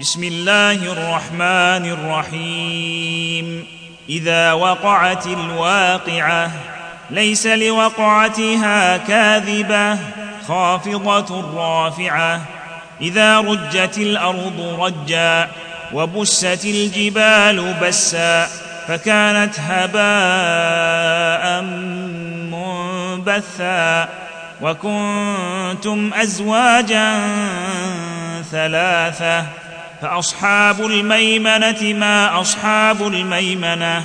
بسم الله الرحمن الرحيم. إذا وقعت الواقعة ليس لوقعتها كاذبة خافضة رافعة. إذا رجت الأرض رجا وبست الجبال بسا فكانت هباء منبثا. وكنتم أزواجا ثلاثة فأصحاب الميمنة ما أصحاب الميمنة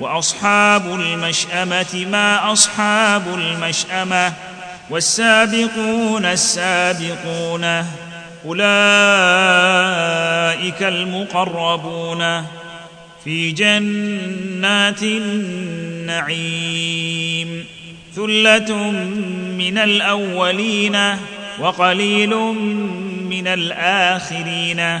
وأصحاب المشأمة ما أصحاب المشأمة والسابقون السابقون أولئك المقربون في جنات النعيم. ثلة من الأولين وقليل من الآخرين.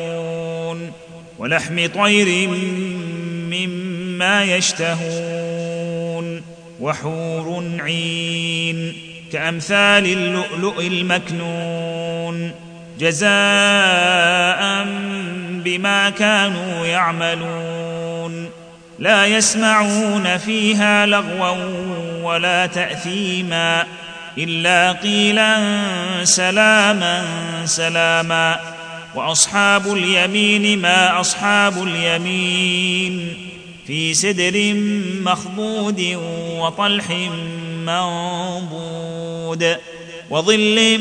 ولحم طير مما يشتهون وحور عين كأمثال اللؤلؤ المكنون جزاء بما كانوا يعملون لا يسمعون فيها لغوا ولا تأثيما إلا قيلا سلاما سلاما وأصحاب اليمين ما أصحاب اليمين في سدر مخضود وطلح منضود وظل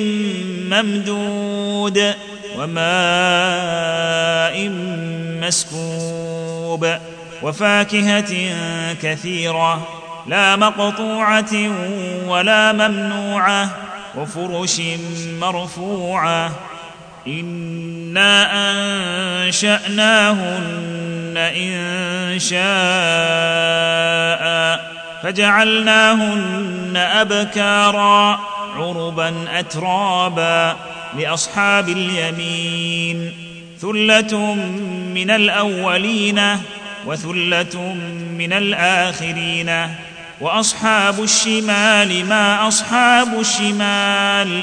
ممدود وماء مسكوب وفاكهة كثيرة لا مقطوعة ولا ممنوعة وفرش مرفوعة أنا انشاناهن ان شاء فجعلناهن ابكارا عربا اترابا لاصحاب اليمين ثله من الاولين وثله من الاخرين واصحاب الشمال ما اصحاب الشمال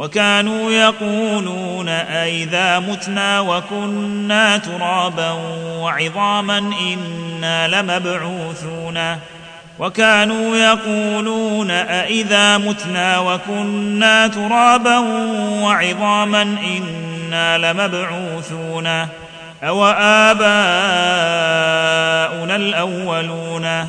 وكانوا يقولون أئذا متنا وكنا ترابا وعظاما إنا لمبعوثون وكانوا يقولون أئذا متنا وكنا ترابا وعظاما إنا لمبعوثون أو آباؤنا الأولون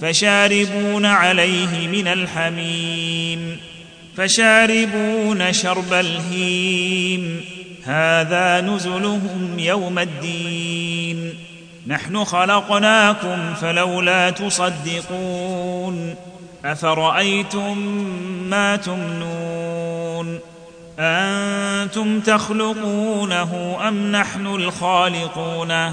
فشاربون عليه من الحميم فشاربون شرب الهيم هذا نزلهم يوم الدين نحن خلقناكم فلولا تصدقون أفرأيتم ما تمنون أنتم تخلقونه أم نحن الخالقون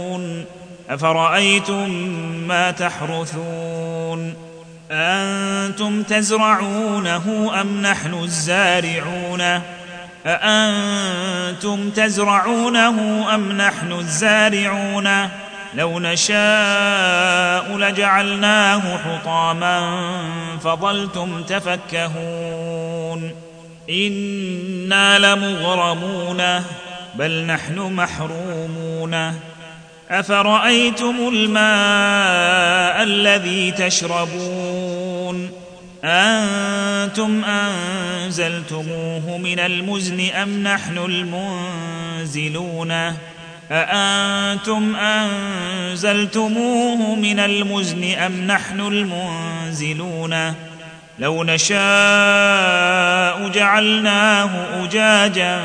أفرأيتم ما تحرثون؟ أنتم تزرعونه أم نحن الزارعون؟ أأنتم تزرعونه أم نحن الزارعون؟ لو نشاء لجعلناه حطاما فظلتم تفكهون. إنا لمغرمون بل نحن محرومون. أفرأيتم الماء الذي تشربون؟ أنتم أنزلتموه من المزن أم نحن المنزلون؟ أأنتم أنزلتموه من المزن أم نحن المنزلون؟ لو نشاء جعلناه أجاجا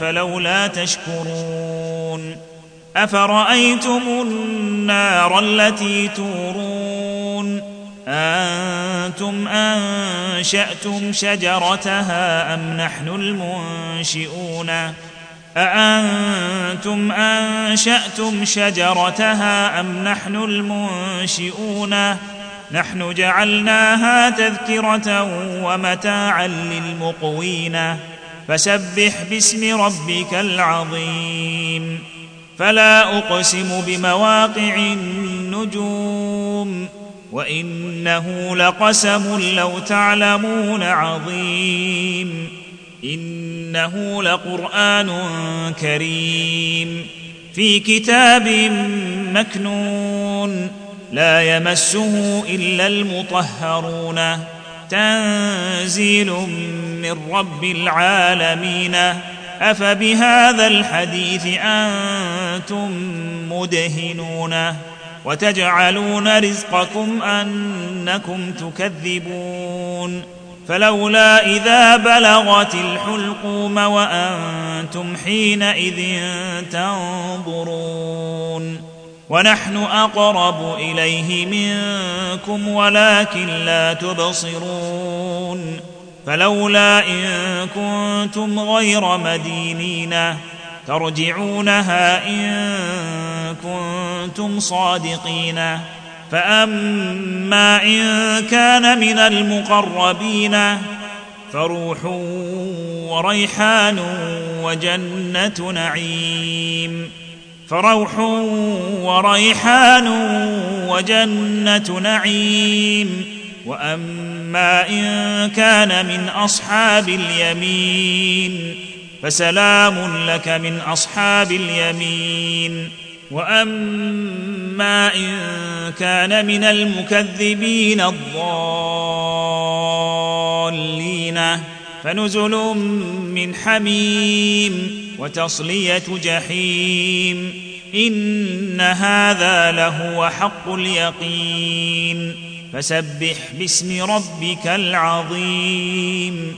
فلولا تشكرون. أفرأيتم النار التي تورون؟ أنتم أنشأتم شجرتها أم نحن المنشئون؟ أأنتم أنشأتم شجرتها أم نحن المنشئون؟ نحن جعلناها تذكرة ومتاعا للمقوين. فسبح باسم ربك العظيم. فلا أقسم بمواقع النجوم وإنه لقسم لو تعلمون عظيم إنه لقرآن كريم في كتاب مكنون لا يمسه إلا المطهرون تنزيل من رب العالمين أفبهذا الحديث أنتم مدهنون وتجعلون رزقكم أنكم تكذبون فلولا إذا بلغت الحلقوم وأنتم حينئذ تنظرون ونحن أقرب إليه منكم ولكن لا تبصرون فلولا إن كنتم غير مدينين ترجعونها إن كنتم صادقين. فأما إن كان من المقربين فروح وريحان وجنة نعيم. فروح وريحان وجنة نعيم. وأما إن كان من أصحاب اليمين فسلام لك من أصحاب اليمين. وأما إن كان من المكذبين الضالين فنزل من حميم وتصلية جحيم. إن هذا لهو حق اليقين. فسبح باسم ربك العظيم.